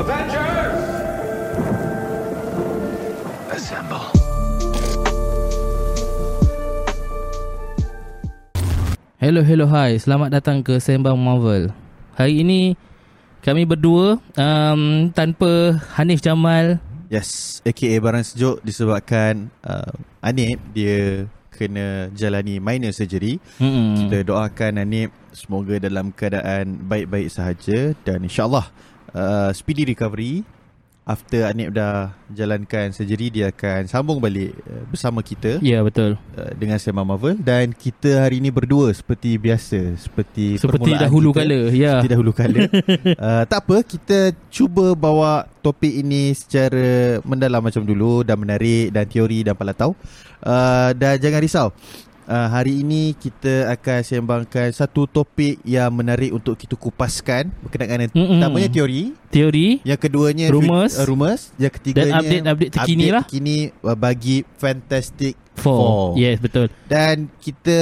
Avengers! Assemble. Hello, hello, hi. Selamat datang ke Sembang Marvel. Hari ini kami berdua um, tanpa Hanif Jamal. Yes, aka Barang Sejuk disebabkan uh, Anip dia kena jalani minor surgery. Mm-mm. Kita doakan Anip semoga dalam keadaan baik-baik sahaja dan insyaAllah uh, speedy recovery. After Anip dah jalankan surgery dia akan sambung balik uh, bersama kita Ya, betul. uh, dengan Sembang Marvel dan kita hari ini berdua seperti biasa seperti Seperti dahulu kita. kala. Ya. Seperti dahulu kala uh, Tak apa Kita cuba bawa topik ini Secara mendalam macam dulu Dan menarik Dan teori dan palatau uh, Dan jangan risau uh, Hari ini kita akan sembangkan Satu topik yang menarik Untuk kita kupaskan Berkenaan dengan Mm-mm. Pertamanya teori Teori Yang keduanya Rumours. uh, Rumours Yang ketiganya Dan update-update terkini update lah. terkini uh, Bagi Fantastic Four. Four. Yes, betul. dan kita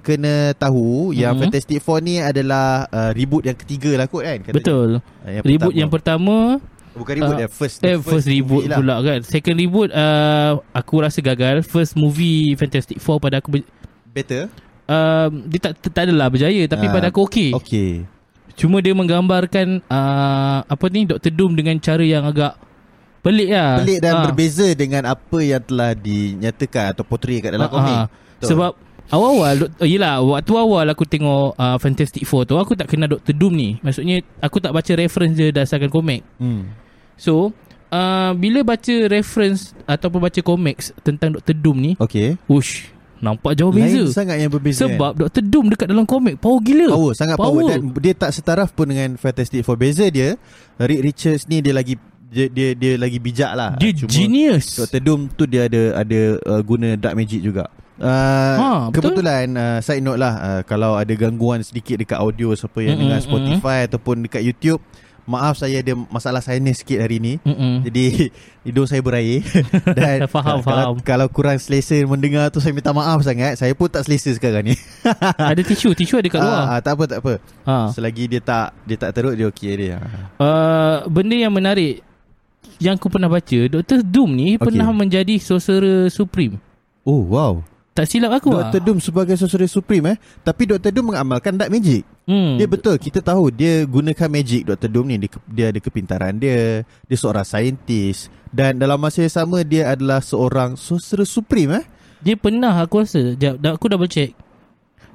kena tahu yang Mhm. Fantastic Four ni adalah uh, reboot yang ketiga lah kot kan? katanya. Betul. Uh, yang Reboot pertama. yang pertama Bukan reboot uh, first Eh first, reboot movie lah. pula kan Second reboot uh, Aku rasa gagal First movie Fantastic Four pada aku Better uh, Dia tak, tak adalah berjaya Tapi Ah, pada aku okey Okay Cuma dia menggambarkan uh, Apa ni Dr. Doom dengan cara yang agak Pelik lah Pelik dan Ah. berbeza dengan apa yang telah dinyatakan Atau portray kat dalam Ah, komik. Betul. Sebab Awal-awal oh, Yelah Waktu awal aku tengok uh, Fantastic Four tu Aku tak kenal Dr. Doom ni Maksudnya Aku tak baca reference dia Dasarkan komik hmm. So uh, Bila baca reference Ataupun baca comics Tentang Dr. Doom ni Okay Ush Nampak jauh Lain beza sangat yang berbeza Sebab Dr. Doom dekat dalam komik Power gila kan? Power sangat power. Power. Dan dia tak setaraf pun dengan Fantastic Four Beza dia Rick Richards ni dia lagi dia dia, dia lagi bijak lah Dia Cuma genius Dr. Doom tu dia ada ada uh, guna dark magic juga. Uh, Ha, betul. kebetulan uh, side note lah uh, kalau ada gangguan sedikit dekat audio siapa yang Mm-mm, dengar Spotify ataupun dekat YouTube maaf saya ada masalah sinus sikit hari ni. Mm-mm. Jadi hidung saya berair dan Faham, uh, faham. Kalau, kalau kurang selesa mendengar tu saya minta maaf sangat. Saya pun tak selesa sekarang ni. Ada tisu Tisu ada kat luar Ah, ah, tak apa tak apa. ha. Selagi dia tak dia tak teruk dia okey dia. uh, Benda yang menarik Yang aku pernah baca Dr. Doom ni Okay. Pernah menjadi Sorcerer Supreme Oh wow. Tak silap aku Dr. Doom sebagai sorcerer supreme eh tapi Dr. Doom mengamalkan dark magic. hmm. Dia betul Kita tahu Dia gunakan magic Dr. Doom ni Dia, dia ada kepintaran dia Dia seorang saintis Dan dalam masa yang sama Dia adalah seorang Sorcerer Supreme eh Dia pernah aku rasa Sekejap Aku double check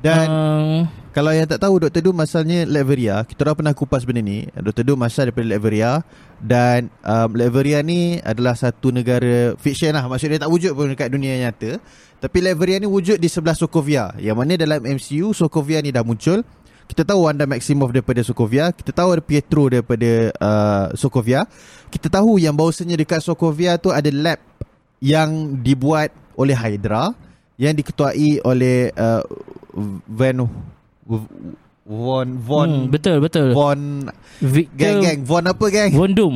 Dan uh, Kalau yang tak tahu Dr. Doom asalnya Leveria. Kita orang pernah kupas benda ni. Dr. Doom asal daripada Leveria. Dan um, Leveria ni Adalah satu negara Fiction lah. Maksudnya tak wujud pun Dekat dunia nyata. Tapi Leveria ni wujud Di sebelah Sokovia. Yang mana dalam MCU Sokovia ni dah muncul. Kita tahu Wanda Maximoff daripada Sokovia. Kita tahu ada Pietro daripada uh, Sokovia. Kita tahu yang bahawasanya dekat Sokovia tu ada lab Yang dibuat oleh Hydra Yang diketuai oleh uh, Van Von Von hmm, Betul betul Von Victor Gang gang Von apa gang Von Doom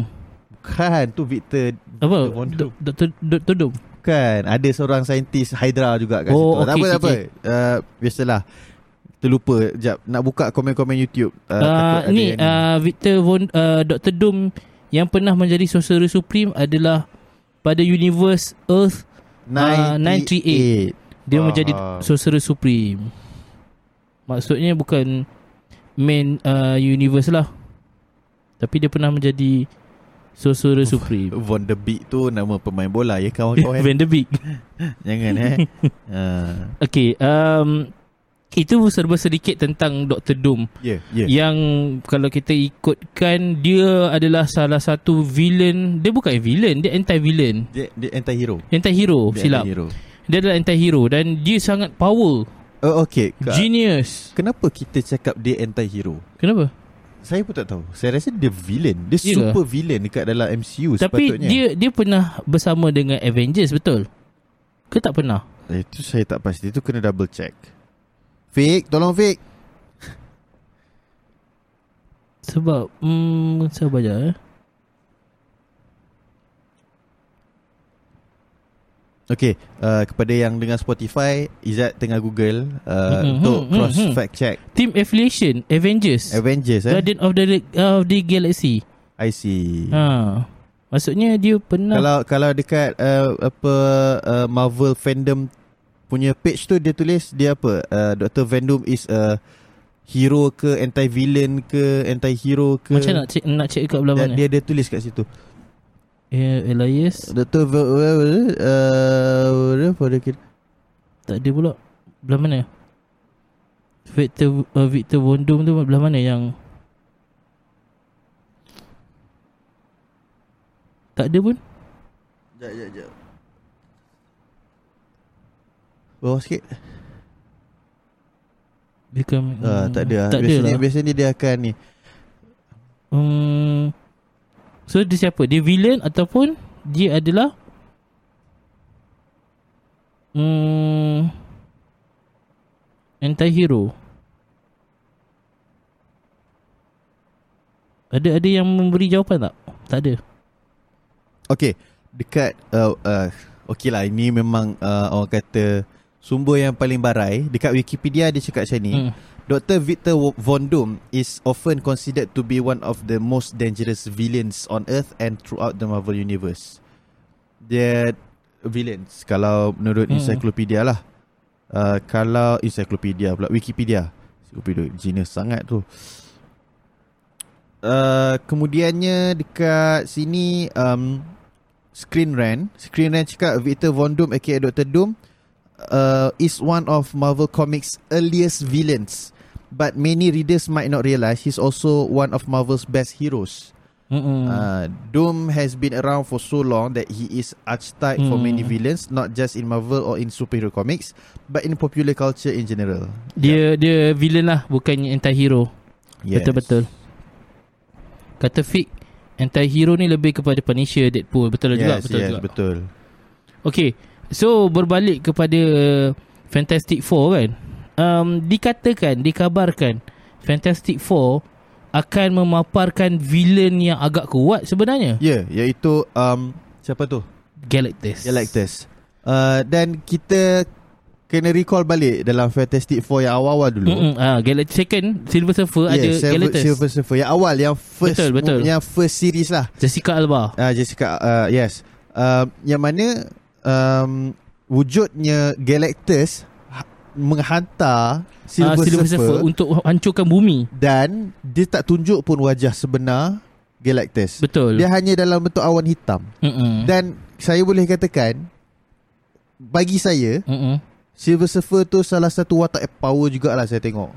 Kan tu Victor Apa Von Doom Do- Dr. Dr. Doom Kan Ada seorang saintis Hydra juga kat Oh, situ Tak okey, apa tak apa okey. uh, Biasalah Terlupa Sekejap Nak buka komen-komen YouTube uh, uh, Ni uh, Victor Von uh, Dr. Doom Yang pernah menjadi Sorcerer Supreme Adalah Pada universe Earth uh, 938. Dia Ah. menjadi Sorcerer Supreme. Maksudnya bukan Main uh, universe lah. Tapi dia pernah menjadi Sorcerer Supreme. Von the Beat tu Nama pemain bola ya kawan-kawan? Van der Beek. Jangan eh. Uh, Okay um, Itu serba sedikit tentang Dr. Doom. Yeah, yeah. Yang Kalau kita ikutkan Dia adalah salah satu villain. Dia bukan villain Dia anti-villain. Dia, dia anti-hero. Anti-hero Silap. anti-hero Dia adalah anti-hero Dan dia sangat power Oh okay Ka- Genius Kenapa kita cakap dia anti-hero Kenapa? Saya pun tak tahu Saya rasa dia villain Dia Ya ke? super villain Dekat dalam MCU Tapi sepatutnya dia dia pernah bersama dengan Avengers betul? Ke tak pernah? Eh, Itu saya tak pasti Itu kena double check Fik Tolong Fik Sebab hmm, Sabar je eh. Okay uh, Kepada yang dengar Spotify Izzat tengah Google uh, Mhm, Untuk mhm, cross mhm. fact check Team Affiliation Avengers Avengers eh Guardian of the of the Galaxy I see. Ha. Maksudnya dia pernah Kalau kalau dekat uh, apa uh, Marvel fandom punya page tu dia tulis dia apa? Uh, Dr. Venom is a hero ke anti villain ke anti hero ke macam nak cek nak cek kat belah dia, mana? dia ada tulis kat situ. Eh, Elias Dr. Ve- uh, uh, apa dia kira? tak ada pula. Belah mana? Victor uh, Victor Von Doom tu belah mana yang Tak ada pun. Jap jap jap. Bawah sikit. Become Ah, tak ada. Tak ada biasanya, lah. biasanya dia akan ni. Hmm. So dia siapa? Dia villain ataupun dia adalah hmm, anti-hero? Ada ada yang memberi jawapan tak? Tak ada. Okay Dekat uh, uh, Okay lah Ini memang uh, Orang kata Sumber yang paling barai Dekat Wikipedia Dia cakap macam ni Hmm. Dr. Victor Von Doom Is often considered to be One of the most dangerous villains On Earth And throughout the Marvel Universe Dia Villains Kalau menurut Hmm. encyclopedia lah uh, Kalau Encyclopedia pula Wikipedia Encyclopedia Genius sangat tu Uh, kemudiannya dekat sini um, Screen Rant Screen Rant cakap Victor Von Doom aka Dr. Doom uh, is one of Marvel Comics earliest villains but many readers might not realize he's also one of Marvel's best heroes Mm-mm. uh, Doom has been around for so long that he is archetype for Hmm. many villains not just in Marvel or in superhero comics but in popular culture in general dia dia villain lah bukannya anti-hero. Yes. Betul betul. Kata Fik anti-hero ni lebih kepada Punisher, Deadpool. Betul yes, juga, betul yes, juga. betul Okay So berbalik kepada Fantastic Four kan um, Dikatakan Dikabarkan Fantastic Four Akan memaparkan Villain yang agak kuat sebenarnya Ya, yeah, iaitu um, siapa tu? Galactus Galactus. Uh, dan kita kena recall balik dalam Fantastic Four yang awal-awal dulu. Mm-mm, ah, Galactus second Silver Surfer Yeah, ada Silver, Galactus Silver Surfer yang awal yang first Betul, betul. yang first series lah. Jessica Alba Uh, Jessica uh, yes. Uh, yang mana um, wujudnya Galactus menghantar Silver, uh, Silver Surfer, Surfer untuk hancurkan bumi dan dia tak tunjuk pun wajah sebenar Galactus. Betul Dia hanya dalam bentuk awan hitam. Mm-mm. Dan saya boleh katakan bagi saya Mm-mm. Silver Surfer tu salah satu watak power jugalah saya tengok.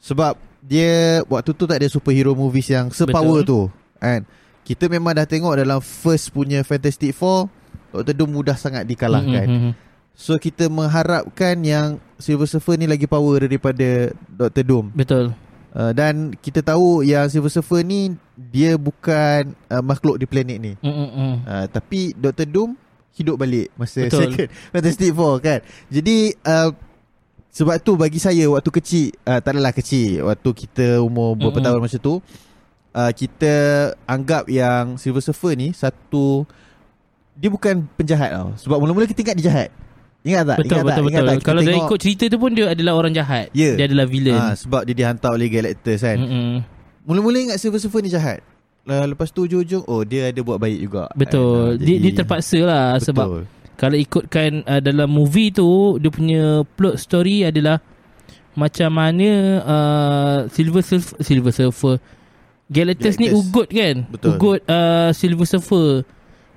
Sebab dia waktu tu tak ada superhero movies yang sepower Betul. tu. Kan? Kita memang dah tengok dalam first punya Fantastic Four, Dr. Doom mudah sangat dikalahkan. Mm-mm. So kita mengharapkan yang Silver Surfer ni lagi power daripada Dr. Doom. Betul Uh, dan kita tahu yang Silver Surfer ni dia bukan uh, makhluk di planet ni. Mm-mm. Uh, tapi Dr. Doom hidup balik masa Betul. second Fantastic Four kan. Jadi uh, sebab tu bagi saya waktu kecil uh, tak adalah kecil waktu kita umur berapa Mm-mm. tahun masa tu uh, kita anggap yang Silver Surfer ni satu dia bukan penjahat tau. Sebab mula-mula kita ingat dia jahat. Ingat tak? Betul ingat betul tak? Ingat betul. tak? Kita Kalau tengok- ikut cerita tu pun dia adalah orang jahat. Ya. Dia adalah villain. Ah, sebab dia dihantar oleh Galactus kan. Mm-mm. Mula-mula ingat Silver Surfer ni jahat. Lah, Lepas tu ujung-ujung oh dia ada buat baik juga. Betul. Dia, Ah, dia terpaksa lah betul. sebab kalau ikutkan uh, dalam movie tu dia punya plot story adalah macam mana uh, Silver Surfer, Silver Surfer Galactus, ni Galactus. ugut kan? Betul. Ugut uh, Silver Surfer.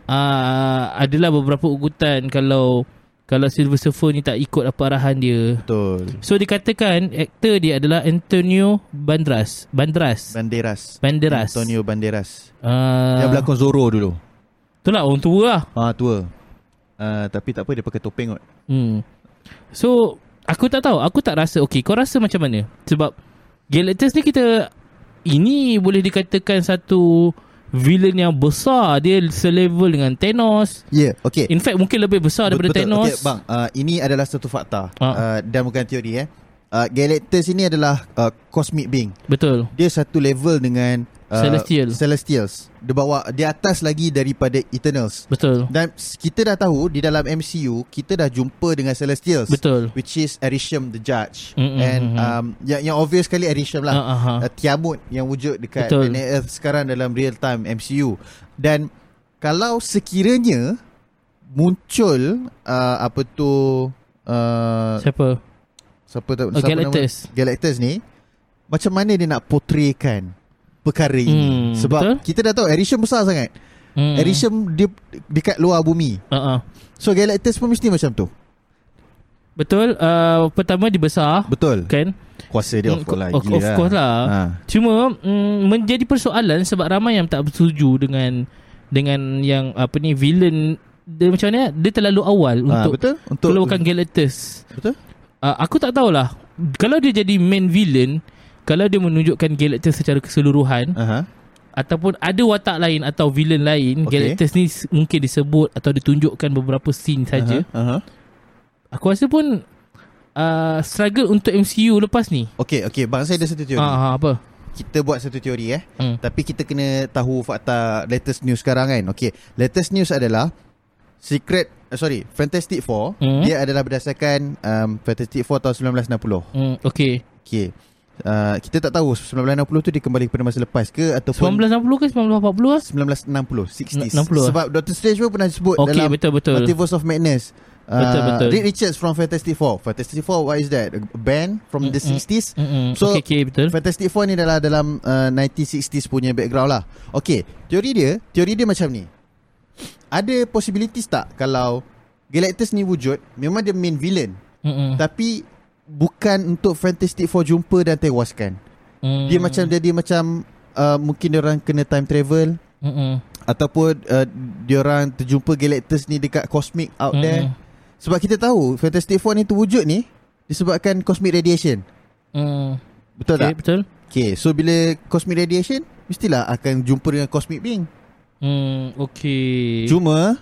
Uh, adalah beberapa ugutan kalau kalau Silver Surfer ni tak ikut apa arahan dia. Betul. So dikatakan aktor dia adalah Antonio Banderas. Banderas. Banderas. Banderas. Antonio Banderas. Uh, Yang berlakon Zorro dulu. Itulah orang tua lah. Ah tua. Uh, tapi tak apa dia pakai topeng kot. Hmm. So aku tak tahu, aku tak rasa okey. Kau rasa macam mana? Sebab Galactus ni kita ini boleh dikatakan satu villain yang besar. Dia selevel dengan Thanos. Ya, yeah, okey. In fact mungkin lebih besar daripada Betul. Thanos. Okey, bang, uh, ini adalah satu fakta Ah. uh, dan bukan teori eh. Uh, Galactus ini adalah uh, cosmic being. Betul. Dia satu level dengan uh, Celestial. Celestials. Dia bawa di atas lagi daripada Eternals. Betul. Dan kita dah tahu di dalam MCU kita dah jumpa dengan Celestials. Betul. Which is Arishem the Judge. Mm-mm, And um, yang, yang obvious sekali Arishem lah. Ah, ah, ah. Uh, Tiamut yang wujud dekat Betul. Planet Earth sekarang dalam real time MCU. Dan kalau sekiranya muncul uh, apa tu uh, Siapa? siapa tu Oh, siapa Galactus. nama Galactus ni macam mana dia nak portraykan perkara ini Hmm, sebab betul. kita dah tahu Arishem besar sangat. Hmm. Arishem dia dekat luar bumi. Uh-uh. So Galactus pun mesti macam tu. Betul. Uh, pertama dia besar. Betul. Kan? Kuasa dia of Mm, course lah. of, of course lah. Ha. Cuma mm, menjadi persoalan sebab ramai yang tak bersetuju dengan dengan yang apa ni villain dia macam mana dia terlalu awal Ha, untuk betul? Untuk keluarkan Galactus. Betul? Uh, aku tak tahulah kalau dia jadi main villain kalau dia menunjukkan Galactus secara keseluruhan Aha. ataupun ada watak lain atau villain lain Okey. Galactus ni mungkin disebut atau ditunjukkan beberapa scene saja. Aha. Aku rasa pun uh, struggle untuk MCU lepas ni. Okey, okey. Bang saya ada satu teori. Ah, apa? Kita buat satu teori eh. Hmm. Tapi kita kena tahu fakta latest news sekarang kan. Okey. Latest news adalah Secret uh, sorry, Fantastic Four Hmm. dia adalah berdasarkan um, Fantastic Four tahun 1960. Hmm, okay. Okey. Uh, kita tak tahu 1960 tu dia kembali kepada masa lepas ke ataupun 1960 ke 1940 lah? 1960 60s 60 ah? sebab Doctor Strange pun pernah sebut Okay, dalam betul betul. Multiverse of Madness Uh, Betul, betul. Reed Richards from Fantastic Four Fantastic Four what is that A band from the Mm-mm. 60s Mm-mm. So, okay, okay, betul. Fantastic Four ni adalah dalam uh, 1960s punya background lah Okay Teori dia Teori dia macam ni Ada possibilities tak Kalau Galactus ni wujud Memang dia main villain Mm-mm. Tapi Bukan untuk Fantastic Four jumpa dan tewaskan Mm. Dia macam Dia macam uh, Mungkin dia orang kena time travel Mm-mm. Ataupun uh, Dia orang terjumpa Galactus ni Dekat cosmic out Mm-mm. there Sebab kita tahu Fantastic Four ni terwujud ni Disebabkan cosmic radiation Mm. Betul Okay, tak? betul. Okay so bila cosmic radiation Mestilah akan jumpa dengan cosmic being Hmm, okay. Cuma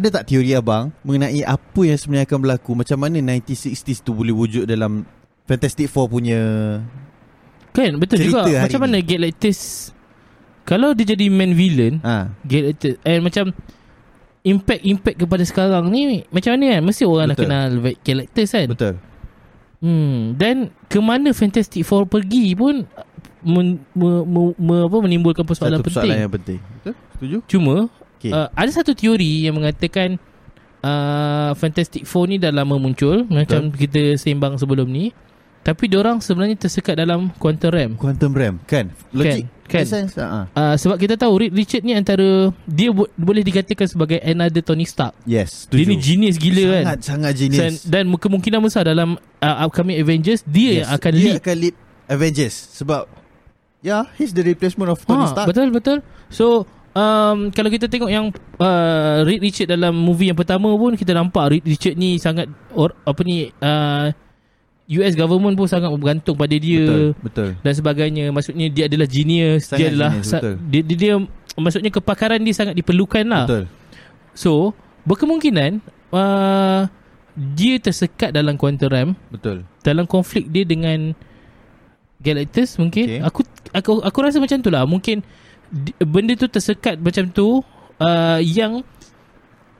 Ada tak teori abang Mengenai apa yang sebenarnya akan berlaku Macam mana 1960s tu boleh wujud dalam Fantastic Four punya kan, betul juga. Macam mana Galactus kalau dia jadi main villain, ha, Galactus eh macam impact-impact kepada sekarang ni macam mana kan? Mesti orang dah Betul. kenal Galactus kan? Betul Hmm, dan ke mana Fantastic Four pergi pun men, me, me, me, apa menimbulkan persoalan Satu penting. persoalan yang penting Betul? Setuju? Cuma Okay. uh, ada satu teori yang mengatakan uh, Fantastic Four ni dah lama muncul macam kita sembang sebelum ni. Tapi diorang sebenarnya tersekat dalam quantum realm. Quantum realm Kan? Logik kan. Sense, ha. Uh, sebab kita tahu Reed Richard ni antara dia bo- boleh dikatakan sebagai another Tony Stark. Yes Dia Setuju ni genius gila sangat, kan. Sangat Dan, genius dan kemungkinan besar dalam uh, upcoming Avengers dia yang akan dia lead akan lead Avengers Sebab yeah, He's the replacement of Tony ha, Stark Betul betul So um, Kalau kita tengok yang uh, Reed Richard dalam movie yang pertama pun Kita nampak Reed Richard ni sangat or, Apa ni uh, US government pun sangat bergantung pada dia Betul Betul. Dan sebagainya. Maksudnya dia adalah genius Sangat Dia adalah genius, sa- betul. dia, dia, dia Maksudnya kepakaran dia sangat diperlukan lah. Betul. So Berkemungkinan uh, Dia tersekat dalam quantum realm. Betul. Dalam konflik dia dengan Galactus mungkin. Okay. aku aku aku rasa macam tu lah. Mungkin benda tu tersekat macam tu uh, yang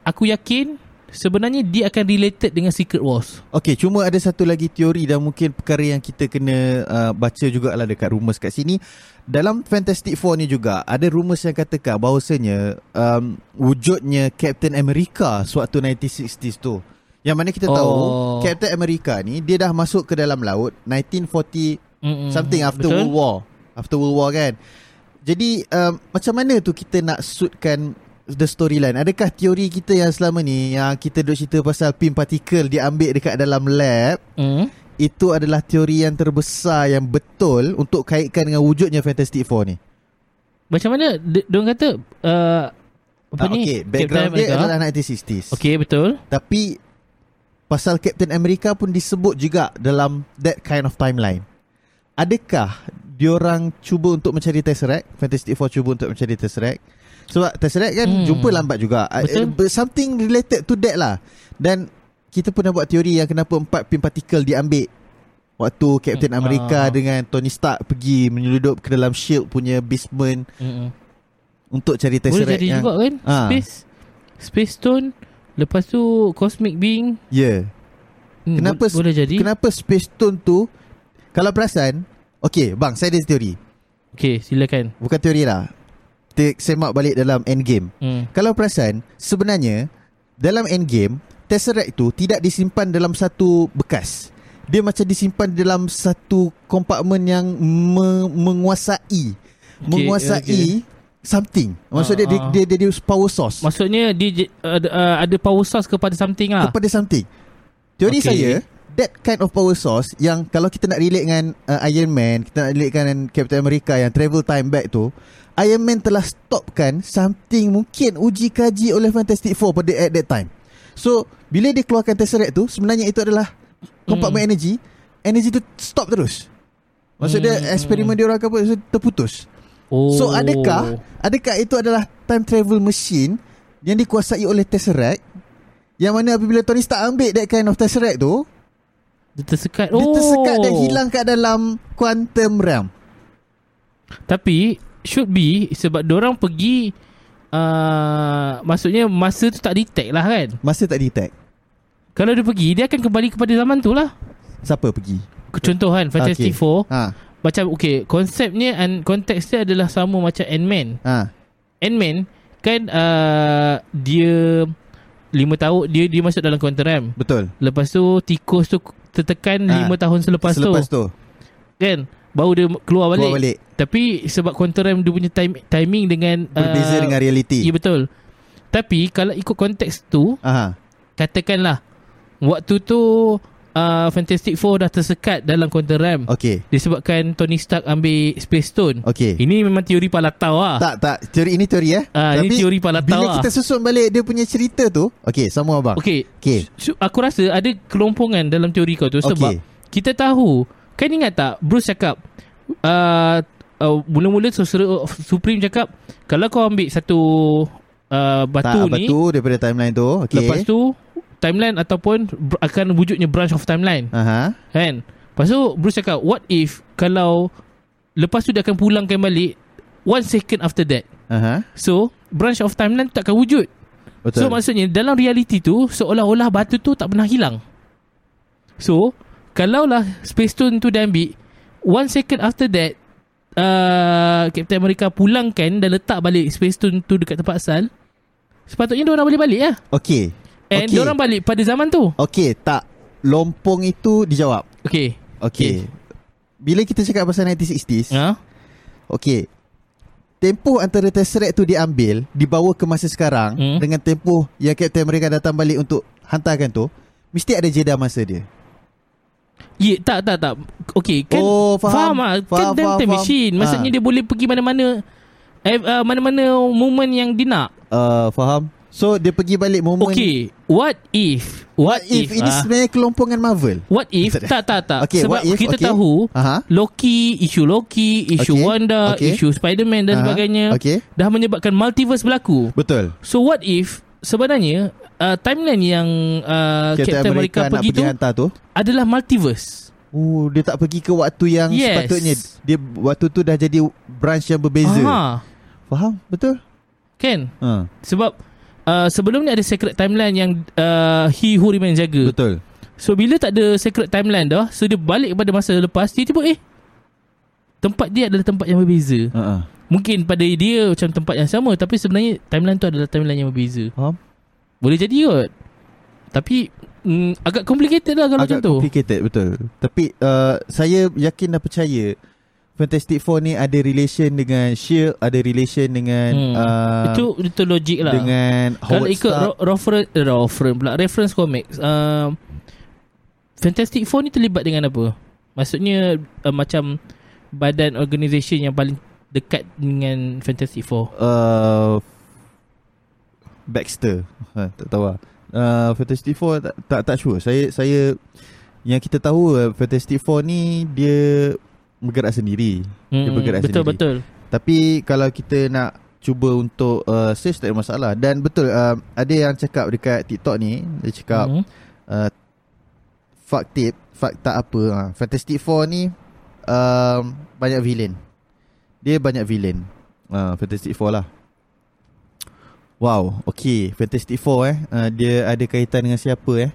aku yakin sebenarnya dia akan related dengan Secret Wars Okey, cuma ada satu lagi teori dan mungkin perkara yang kita kena uh, baca jugalah dekat rumours kat sini. Dalam Fantastic Four ni juga ada rumours yang katakan bahawasanya um, wujudnya Captain America sewaktu 1960s tu. Yang mana kita tahu Oh. Captain America ni dia dah masuk ke dalam laut 1940 Mm-mm. something after Betul? World War. After World War kan. Jadi um, macam mana tu kita nak suitkan the storyline? Adakah teori kita yang selama ni yang kita duk cerita pasal pin particle diambil dekat dalam lab mm. itu adalah teori yang terbesar yang betul untuk kaitkan dengan wujudnya Fantastic Four ni. macam mana dia orang kata uh, apa Ah, ni okay, background dia America. adalah 1960s. Okey betul Tapi pasal Captain America pun disebut juga dalam that kind of timeline. Adakah diorang cuba untuk mencari Tesseract? Fantastic Four cuba untuk mencari Tesseract. Sebab Tesseract kan Hmm. jumpa lambat juga. Uh, Betul. uh, Something related to that lah. Dan kita pernah buat teori yang kenapa empat pin particle diambil Waktu Captain Hmm, America ah. dengan Tony Stark pergi menyeludup ke dalam shield punya basement Mm-mm. untuk cari Boleh Tesseract jadi yang juga kan Ah. Space Space Stone Lepas tu Cosmic Being Ya. hmm, Kenapa bo- Boleh jadi Kenapa Space Stone tu kalau perasan Okay bang saya ada teori. Okay silakan. Bukan teori lah. Semak balik dalam Endgame. Hmm. Kalau perasan Sebenarnya Dalam Endgame Tesseract tu Tidak disimpan dalam satu bekas. Dia macam disimpan dalam satu Kompartmen yang me- Menguasai. Menguasai okay. Something. Maksudnya Ah, dia, ah. dia, dia, dia power source. Maksudnya dia ada, uh, ada power source kepada something lah. Kepada something. Teori Okay. saya That kind of power source Yang kalau kita nak relate dengan uh, Iron Man Kita nak relate dengan Captain America Yang travel time back tu Iron Man telah stopkan Something mungkin Uji kaji oleh Fantastic Four Pada at that time So Bila dia keluarkan Tesseract tu Sebenarnya itu adalah Compartment Hmm. energy Energy tu stop terus Maksudnya Hmm. eksperimen dia orang apa so, Terputus oh. So adakah Adakah itu adalah Time travel machine Yang dikuasai oleh Tesseract Yang mana apabila Tony Stark ambil That kind of Tesseract tu Dia tersekat. Dia oh. tersekat dan hilang kat dalam Quantum realm Tapi Should be Sebab orang pergi uh, Maksudnya Masa tu tak detect lah kan? Masa tak detect. Kalau dia pergi Dia akan kembali kepada zaman tu lah. Siapa pergi? Contoh kan Fantastic Okay. Four. Ha. Macam okay Konsepnya and Konteks dia adalah sama macam Ant-Man. Ha. Ant-Man Kan uh, Dia lima tahun Dia dia masuk dalam quantum realm Betul. Lepas tu Tikus tu Tertekan Ah, lima tahun selepas, Selepas tu, tu Kan? Baru dia keluar balik, Keluar balik. Tapi sebab quantum realm Dia punya time, timing dengan Berbeza uh, dengan reality. Ya betul. Tapi Kalau ikut konteks tu Aha. Katakanlah Waktu tu uh, Fantastic Four dah tersekat Dalam quantum realm. Okay Disebabkan Tony Stark ambil Space Stone. Okay Ini memang teori palatau lah Tak tak. Teori ini teori eh. Ah, ini teori palatau Bila lah. kita susun balik Dia punya cerita tu Okay sama abang. Okay Okay aku rasa ada kelompongan dalam teori kau tu sebab Okay. kita tahu kan ingat tak Bruce cakap uh, uh, mula-mula Sorcerer of Supreme cakap kalau kau ambil satu uh, batu tak, ni Batu daripada timeline tu Okay lepas tu timeline ataupun akan wujudnya branch of timeline Aha. kan lepas tu Bruce cakap what if kalau lepas tu dia akan pulangkan balik one second after that Aha. so branch of timeline tak akan wujud Betul So maksudnya dalam reality tu seolah-olah batu tu tak pernah hilang. So kalaulah Space Stone tu dia ambil one second after that uh, Captain America pulangkan dan letak balik Space Stone tu dekat tempat asal sepatutnya dia orang boleh balik lah. Okay And Okay. dia orang balik pada zaman tu. Okay tak Lompong itu dijawab Okay. Okay, Bila kita cakap pasal 1960s Ha? Okay Tempoh antara Tesseract tu diambil Dibawa ke masa sekarang Hmm. Dengan tempoh Yang Captain America datang balik Untuk hantarkan tu Mesti ada jeda masa dia Ya, tak, tak, tak. Okay, kan Oh, faham. faham lah. Faham, kan faham, time faham. machine. Maksudnya Ha. dia boleh pergi mana-mana eh, uh, mana-mana moment yang dia nak. uh, Faham So dia pergi balik momen Okay, what if What if, Ini ah, sebenarnya kelompongan Marvel What if Tak tak tak Okay, Sebab what if, kita okay. tahu Aha. Loki Isu Loki Isu Okay, Wanda okay. Isu Spider-Man dan Aha, sebagainya okay. Dah menyebabkan multiverse berlaku Betul So what if Sebenarnya uh, Timeline yang uh, Captain, Captain America, America pergi pergi tu hantar tu Adalah multiverse Oh, dia tak pergi ke waktu yang Yes. sepatutnya Dia waktu tu dah jadi branch yang berbeza Aha, Faham? Betul? Kan Ha, Sebab uh, Sebelum ni ada secret timeline Yang uh, He Who Remains jaga. Betul. So bila tak ada secret timeline dah So dia balik kepada masa lepas Tiba-tiba eh Tempat dia adalah tempat yang berbeza. Uh-uh. Mungkin pada dia macam tempat yang sama Tapi sebenarnya timeline tu adalah timeline yang berbeza. Faham? Boleh jadi kot. Tapi mm, Agak complicated lah kalau Agak macam tu. complicated betul. Tapi uh, Saya yakin dan percaya Fantastic Four ni ada relation dengan S.H.I.E.L.D. Ada relation dengan Hmm. uh, Itu itu logik lah Dengan Kalau Howard ikut Stark ro- reference eh, Reference pula Reference comics uh, Fantastic Four ni terlibat dengan apa? Maksudnya uh, Macam Badan organisation yang paling Dekat dengan Fantastic Four uh, Baxter ha, Tak tahu lah uh, Fantastic Four tak, tak, tak sure Saya saya Yang kita tahu uh, Fantastic Four ni Dia Bergerak sendiri. Dia Mm, bergerak Betul sendiri. betul. Tapi Kalau kita nak Cuba untuk uh, Search tak ada masalah. Dan betul uh, Ada yang cakap dekat TikTok ni Dia cakap Mhm. uh, Fuck tip Fakta apa. Ha. Fantastic Four ni um, Banyak villain. Dia banyak villain. Uh, Fantastic Four lah. Wow Okay Fantastic Four eh. Uh, Dia ada kaitan dengan siapa eh?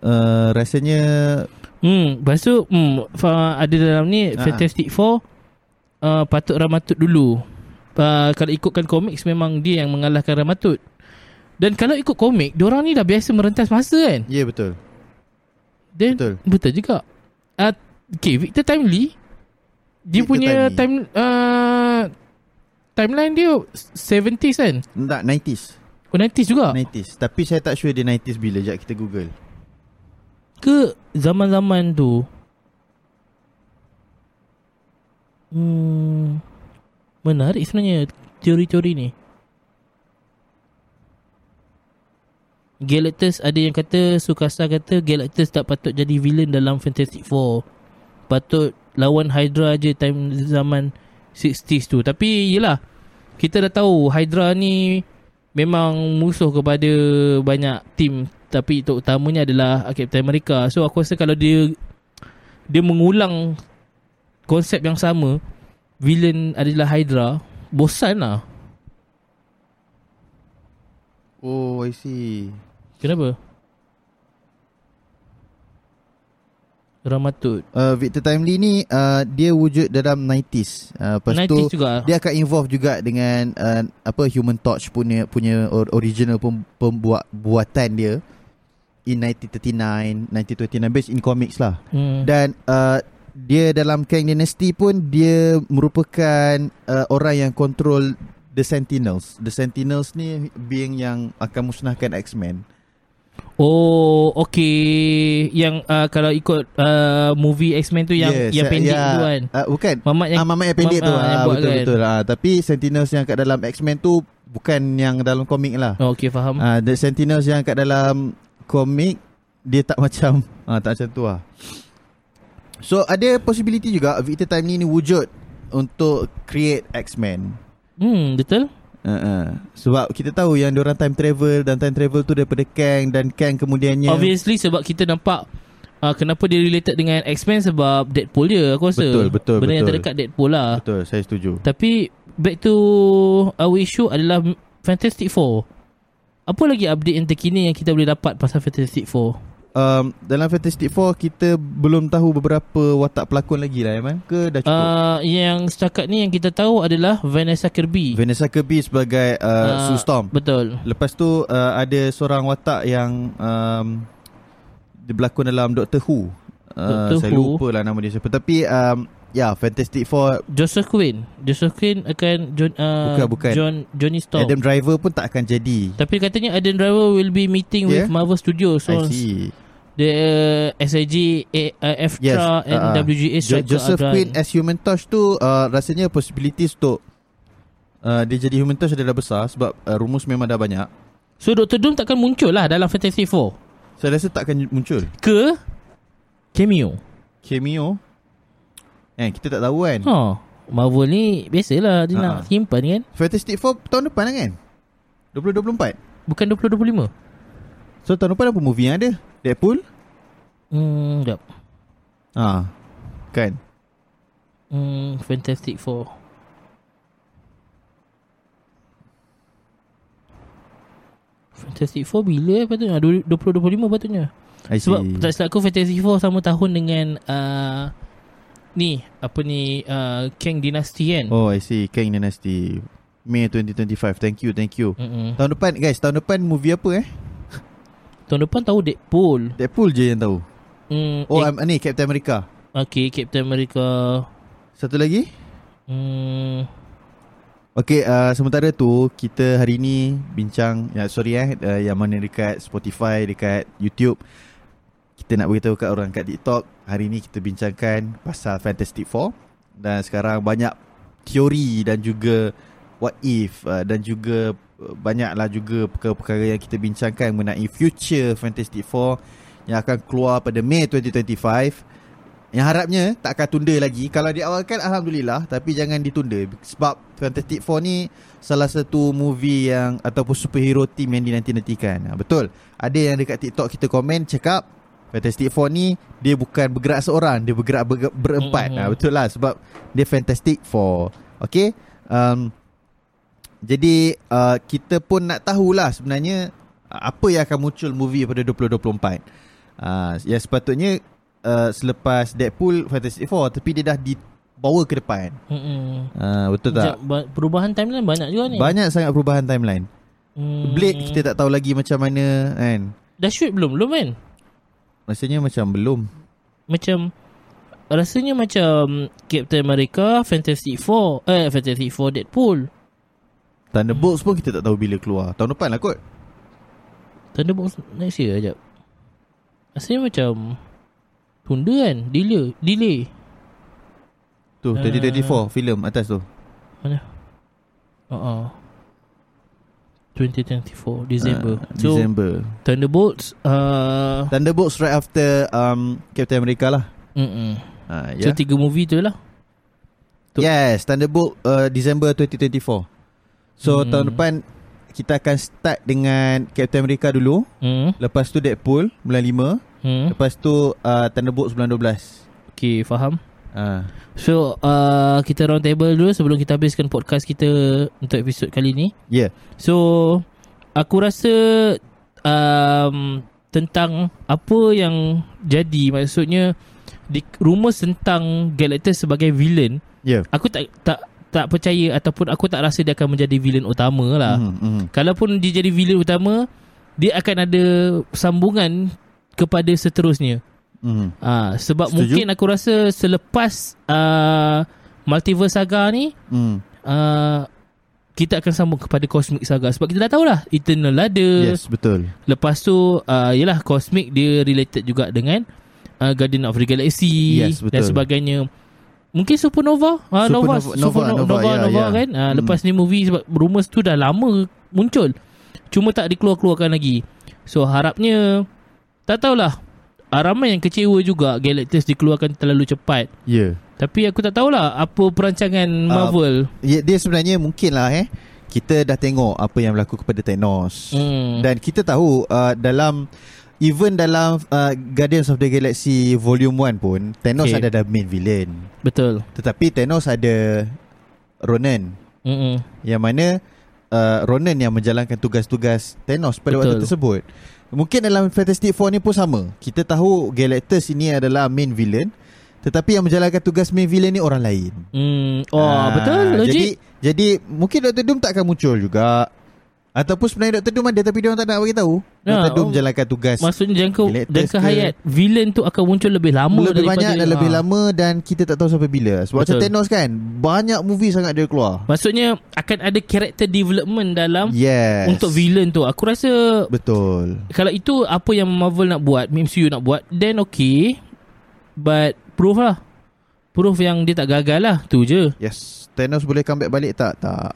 Uh, Rasanya Hmm, lepas tu hmm, fa- ada dalam ni Ha. Fantastic Four uh, patut Ramatut dulu. Uh, kalau ikutkan komik memang dia yang mengalahkan Ramatut. Dan kalau ikut komik, diorang ni dah biasa merentas masa kan? Ya yeah, betul Then, Betul. Betul juga. Uh, okay, Victor Timely dia Victor punya Timely. time uh, timeline dia 70s kan? Tak 90s Oh 90s juga? 90s Tapi saya tak sure dia 90s bila Sekejap kita google ke zaman-zaman tu hmm, menarik sebenarnya teori-teori ni. Galactus ada yang kata Sukasa kata Galactus tak patut jadi villain dalam Fantastic Four. Patut lawan Hydra je time zaman 60s tu. Tapi yelah kita dah tahu Hydra ni memang musuh kepada banyak tim tapi itu utamanya adalah Captain America. So aku rasa kalau dia dia mengulang konsep yang sama, villain adalah Hydra, bosan lah. Oh I see Kenapa? Ramatut. uh, Victor Timely ni uh, Dia wujud dalam 90s uh, Lepas 90s tu juga. Dia akan involve juga dengan uh, Apa Human Torch punya Punya or- original pem, pembuat Buatan dia In 1939 1929 Based in comics lah Hmm. Dan uh, Dia dalam Kang Dynasty pun Dia merupakan uh, Orang yang control The Sentinels The Sentinels ni Being yang Akan musnahkan X-Men Oh, okay. Yang uh, kalau ikut uh, movie X-Men tu yang Yes, yang ya, pendek ya. tu kan. uh, Bukan Mamat yang Ah, Mamat yang pendek Mam- tu ah, yang ah, buat Betul kan. betul ah, Tapi Sentinels yang kat dalam X-Men tu Bukan yang dalam komik lah Oh, okay, faham. Ah, The Sentinels yang kat dalam komik Dia tak macam ah, Tak macam tu lah So ada possibility juga Victor Timely ni wujud Untuk create X-Men Hmm, betul? uh-uh. Sebab kita tahu yang orang time travel Dan time travel tu daripada Kang Dan Kang kemudiannya Obviously sebab kita nampak uh, kenapa dia related dengan X-Men sebab Deadpool je aku rasa. Betul, betul, Benda yang betul. terdekat Deadpool lah. Betul saya setuju Tapi back to our issue adalah Fantastic Four. Apa lagi update yang terkini yang kita boleh dapat pasal Fantastic Four? um, Dalam Fantastic Four Kita belum tahu beberapa watak pelakon lagi lah Aiman Ke dah cukup Uh, yang setakat ni yang kita tahu adalah Vanessa Kirby. Vanessa Kirby sebagai uh, Ah, Sue Storm Betul. Lepas tu uh, ada seorang watak yang um, dia berlakon dalam Doctor Who. Uh, Doctor saya Who. lupa lah nama dia siapa. Tapi um, ya yeah, Fantastic Four Joseph Quinn. Joseph Quinn akan John uh, Bukan, bukan. John Johnny Storm. Adam Driver pun tak akan jadi. Tapi katanya Adam Driver will be meeting Yeah? with Marvel Studios. I So see. the uh, SIG, uh, Yes. And uh, WGA Jo- strike Joseph Quinn as Human Torch tu uh, rasanya possibilities untuk uh, dia jadi Human Torch adalah besar sebab uh, rumus memang dah banyak. So Dr. Doom takkan muncul lah dalam Fantastic Four. Saya rasa tak akan muncul. Ke cameo. Cameo Eh kita tak tahu kan. Ha. Marvel ni biasalah dia Ha. nak simpan kan. Fantastic Four tahun depan lah kan? 2024. Bukan 2025. So tahun depan apa movie yang ada? Deadpool? Hmm, jap. Ah, kan. Hmm, Fantastic Four. Fantastic Four bila eh patutnya? 2025 patutnya. I see. Sebab tak silap aku Fantastic Four sama tahun dengan uh, ni apa ni uh, Kang Dynasty kan. Oh, I see. Kang Dynasty. May 2025. Thank you, thank you. Mm-mm. Tahun depan, guys, tahun depan movie apa eh? Tahun depan tahu Deadpool. Deadpool je yang tahu. Hmm, Oh, eh, um, ni Captain America. okay, Captain America. Satu lagi? Hmm, Okay, uh, sementara tu kita hari ni bincang, ya sorry eh, uh, yang mana dekat Spotify, dekat YouTube. Kita nak beritahu kat orang kat TikTok, hari ni kita bincangkan pasal Fantastic Four. Dan sekarang banyak teori dan juga what if uh, dan juga uh, banyaklah juga perkara-perkara yang kita bincangkan mengenai future Fantastic Four yang akan keluar pada Mei 2025. Yang harapnya tak akan tunda lagi. Kalau diawalkan Alhamdulillah Tapi jangan ditunda Sebab Fantastic Four ni Salah satu movie yang Ataupun superhero team yang dinanti-nantikan Betul Ada yang dekat TikTok kita komen Cakap Fantastic Four ni dia bukan bergerak seorang, dia bergerak ber, berempat. Mm-mm. Ha, betul lah sebab dia Fantastic Four. Okay. Um, jadi uh, kita pun nak tahulah sebenarnya uh, apa yang akan muncul movie pada 2024. Uh, yang sepatutnya uh, selepas Deadpool Fantastic Four tapi dia dah dibawa ke depan. Mm-mm. Uh, betul tak? Sekejap, ba- Perubahan timeline banyak juga ni Banyak sangat perubahan timeline. hmm. Blade kita tak tahu lagi macam mana kan. Dah shoot belum? Belum kan? Rasanya macam belum. Macam Rasanya macam Captain America Fantastic Four Eh Fantastic Four Deadpool Thunderbolts pun kita tak tahu bila keluar. Tahun depan lah kot. Thunderbolts next year sekejap Rasanya macam Tunda kan Delay Delay Tu Ah. 2024 filem atas tu. Mana uh-uh. 2024 December Ah, So December. Thunderbolts uh, Thunderbolts right after um Captain America lah. mm-mm. Ha, So tiga movie tu lah tu- Yes, Thunderbolt uh, December 2024. So Hmm. tahun depan kita akan start dengan Captain America dulu, hmm. lepas tu Deadpool bulan 5, Hmm. lepas tu uh, Thunderbolts bulan 12. Okay faham Ha. So uh, kita round table dulu sebelum kita habiskan podcast kita untuk episod kali ni. Yeah. So aku rasa um, tentang apa yang jadi maksudnya di rumours tentang Galactus sebagai villain Yeah. aku tak tak tak percaya ataupun aku tak rasa dia akan menjadi villain utama lah. Mhm, mhm. Kalaupun dia jadi villain utama dia akan ada sambungan kepada seterusnya. Mhm. Ah sebab Setuju. mungkin aku rasa selepas uh, Multiverse Saga ni Mhm. uh, kita akan sambung kepada Cosmic Saga sebab kita dah tahulah Eternal ada. Yes, betul. Lepas tu uh, yalah Cosmic dia related juga dengan uh, Guardian of the Galaxy Yes, dan betul. sebagainya. Mungkin Supernova, uh, Nova, Supernova- Supernova, Nova, Nova, ya, Nova ya. kan. Uh, Hmm. Lepas ni movie sebab rumours tu dah lama muncul. Cuma tak dikeluar-keluarkan lagi. So harapnya tak tahulah. Uh, ramai yang kecewa juga Galactus dikeluarkan terlalu cepat. Yeah. Tapi aku tak tahulah apa perancangan Marvel. Ya, dia sebenarnya mungkin lah eh. Kita dah tengok apa yang berlaku kepada Thanos. hmm. Dan kita tahu uh, dalam even dalam uh, Guardians of the Galaxy Volume 1 pun Thanos Okay. ada ada main villain. Betul. Tetapi Thanos ada Ronan Mm-mm. yang mana uh, Ronan yang menjalankan tugas-tugas Thanos pada waktu Betul. tersebut. Mungkin dalam Fantastic Four ni pun sama. Kita tahu Galactus ini adalah main villain tetapi yang menjalankan tugas main villain ni orang lain. Hmm. Oh, Ah, betul. Logik. Jadi jadi mungkin Dr Doom tak akan muncul juga. Ataupun sebenarnya Dr Doom ada tapi dia orang tak nak bagi tahu. Ya, Dr Doom oh. menjalankan tugas Maksudnya jangka jangka ke- hayat villain tu akan muncul lebih lama lebih daripada banyak dan lebih Ah. lama dan kita tak tahu sampai bila. Sebab macam Betul. Thanos kan, banyak movie sangat dia keluar. Maksudnya akan ada character development dalam Yes. untuk villain tu. Aku rasa Betul. kalau itu apa yang Marvel nak buat, MCU nak buat, then okay. But proof lah. Proof yang dia tak gagal lah. Tu je. Yes. Thanos boleh comeback balik tak? Tak.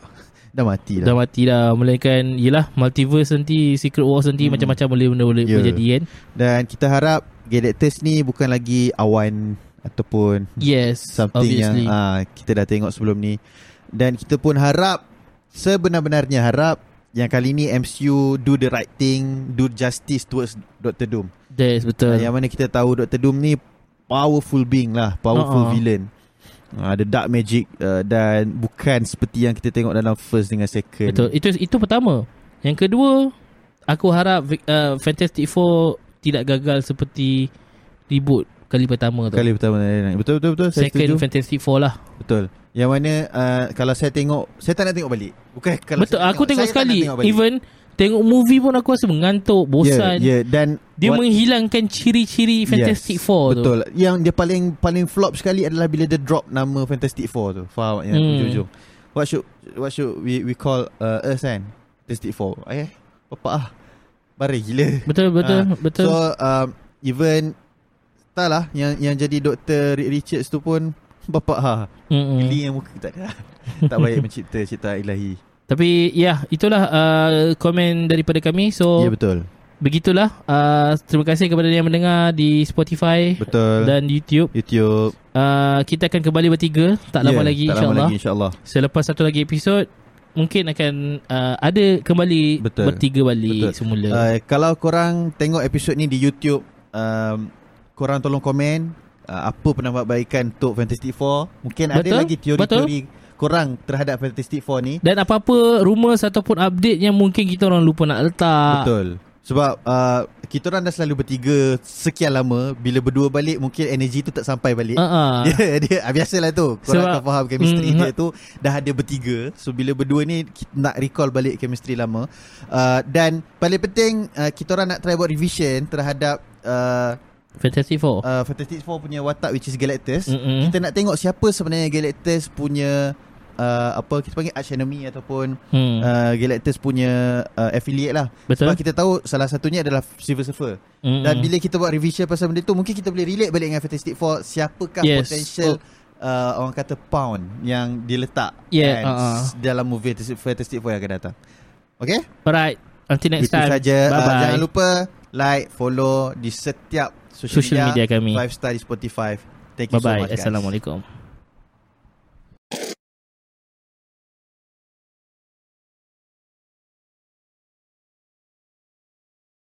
Dah mati Dah dah. mati dah. Melainkan, yelah, multiverse nanti, Secret Wars nanti, Hmm. macam-macam boleh benda boleh Ya. berjadi kan. Dan kita harap Galactus ni bukan lagi awan ataupun Yes, something obviously. yang ah, kita dah tengok sebelum ni. Dan kita pun harap sebenar-benarnya harap yang kali ni MCU do the right thing, do justice towards Dr Doom. Yes, betul. Uh, yang mana kita tahu Dr Doom ni powerful being lah, powerful Uh-uh. villain. Uh, ada dark magic uh, dan bukan seperti yang kita tengok dalam first dengan second. Betul. Itu itu pertama. Yang kedua, aku harap uh, Fantastic Four tidak gagal seperti reboot kali pertama tu. Kali pertama Betul betul betul saya Second setuju. Fantastic Four lah. Betul. Yang mana uh, kalau saya tengok saya tak nak tengok balik. Bukan kalau Betul. saya Aku tengok saya nak sekali. tengok balik. Even tengok movie pun aku rasa mengantuk, bosan. Ya, yeah, yeah. dan Dia what- menghilangkan ciri-ciri Fantastic Yes, Four tu. Betul. Yang dia paling paling flop sekali adalah bila dia drop nama Fantastic Four tu. Faham yang Hmm. ujung-ujung. What should what should we we call uh, us kan? Fantastic Four. Eh, apa ah? Baring gila. Betul, betul, Ah, betul. So um, even lah yang yang jadi Dr. Rick Richards tu pun bapak ha. Mm-mm. Geli yang muka tak ada. tak baik mencipta cipta ilahi. Tapi ya, itulah uh, komen daripada kami. So, Ya betul. begitulah. Uh, terima kasih kepada yang mendengar di Spotify Betul. dan YouTube. YouTube. Uh, kita akan kembali bertiga tak lama Ya, lagi tak insyaallah. insyaallah. Selepas satu lagi episod mungkin akan uh, ada kembali Betul. bertiga balik Betul. semula. Uh, kalau korang tengok episod ni di YouTube um, korang tolong komen uh, apa penambahbaikan untuk Fantastic Four. Mungkin ada Betul, lagi teori-teori korang terhadap Fantastic Four ni. Dan apa-apa rumours ataupun update yang mungkin kita orang lupa nak letak. Betul. Sebab uh, kita orang dah selalu bertiga sekian lama bila berdua balik mungkin energi tu tak sampai balik. Uh-uh. Dia, dia ah, biasalah tu Korang Sebab- akan faham chemistry Mm, dia tu Dah ada bertiga So bila berdua ni Nak recall balik chemistry lama uh, Dan paling penting uh, Kita orang nak try buat revision Terhadap uh, Fantastic Four. uh, Fantastic Four punya watak Which is Galactus Mm-mm. Kita nak tengok siapa sebenarnya Galactus punya uh, Apa kita panggil arch enemy Ataupun Hmm. uh, Galactus punya uh, affiliate lah Betul. Sebab kita tahu Salah satunya adalah Silver Surfer Mm-mm. dan bila kita buat revision pasal benda tu Mungkin kita boleh relate balik dengan Fantastic Four Siapakah Yes. potential uh, Orang kata pound Yang diletak Yeah, kan, uh-uh. Dalam movie Fantastic, Four yang akan datang Okay Alright. Until next Itu time. saja uh, Bye-bye. Jangan lupa Like, follow Di setiap social, Social media kami. 5 star di Spotify Thank you so Bye-bye. much guys Assalamualaikum.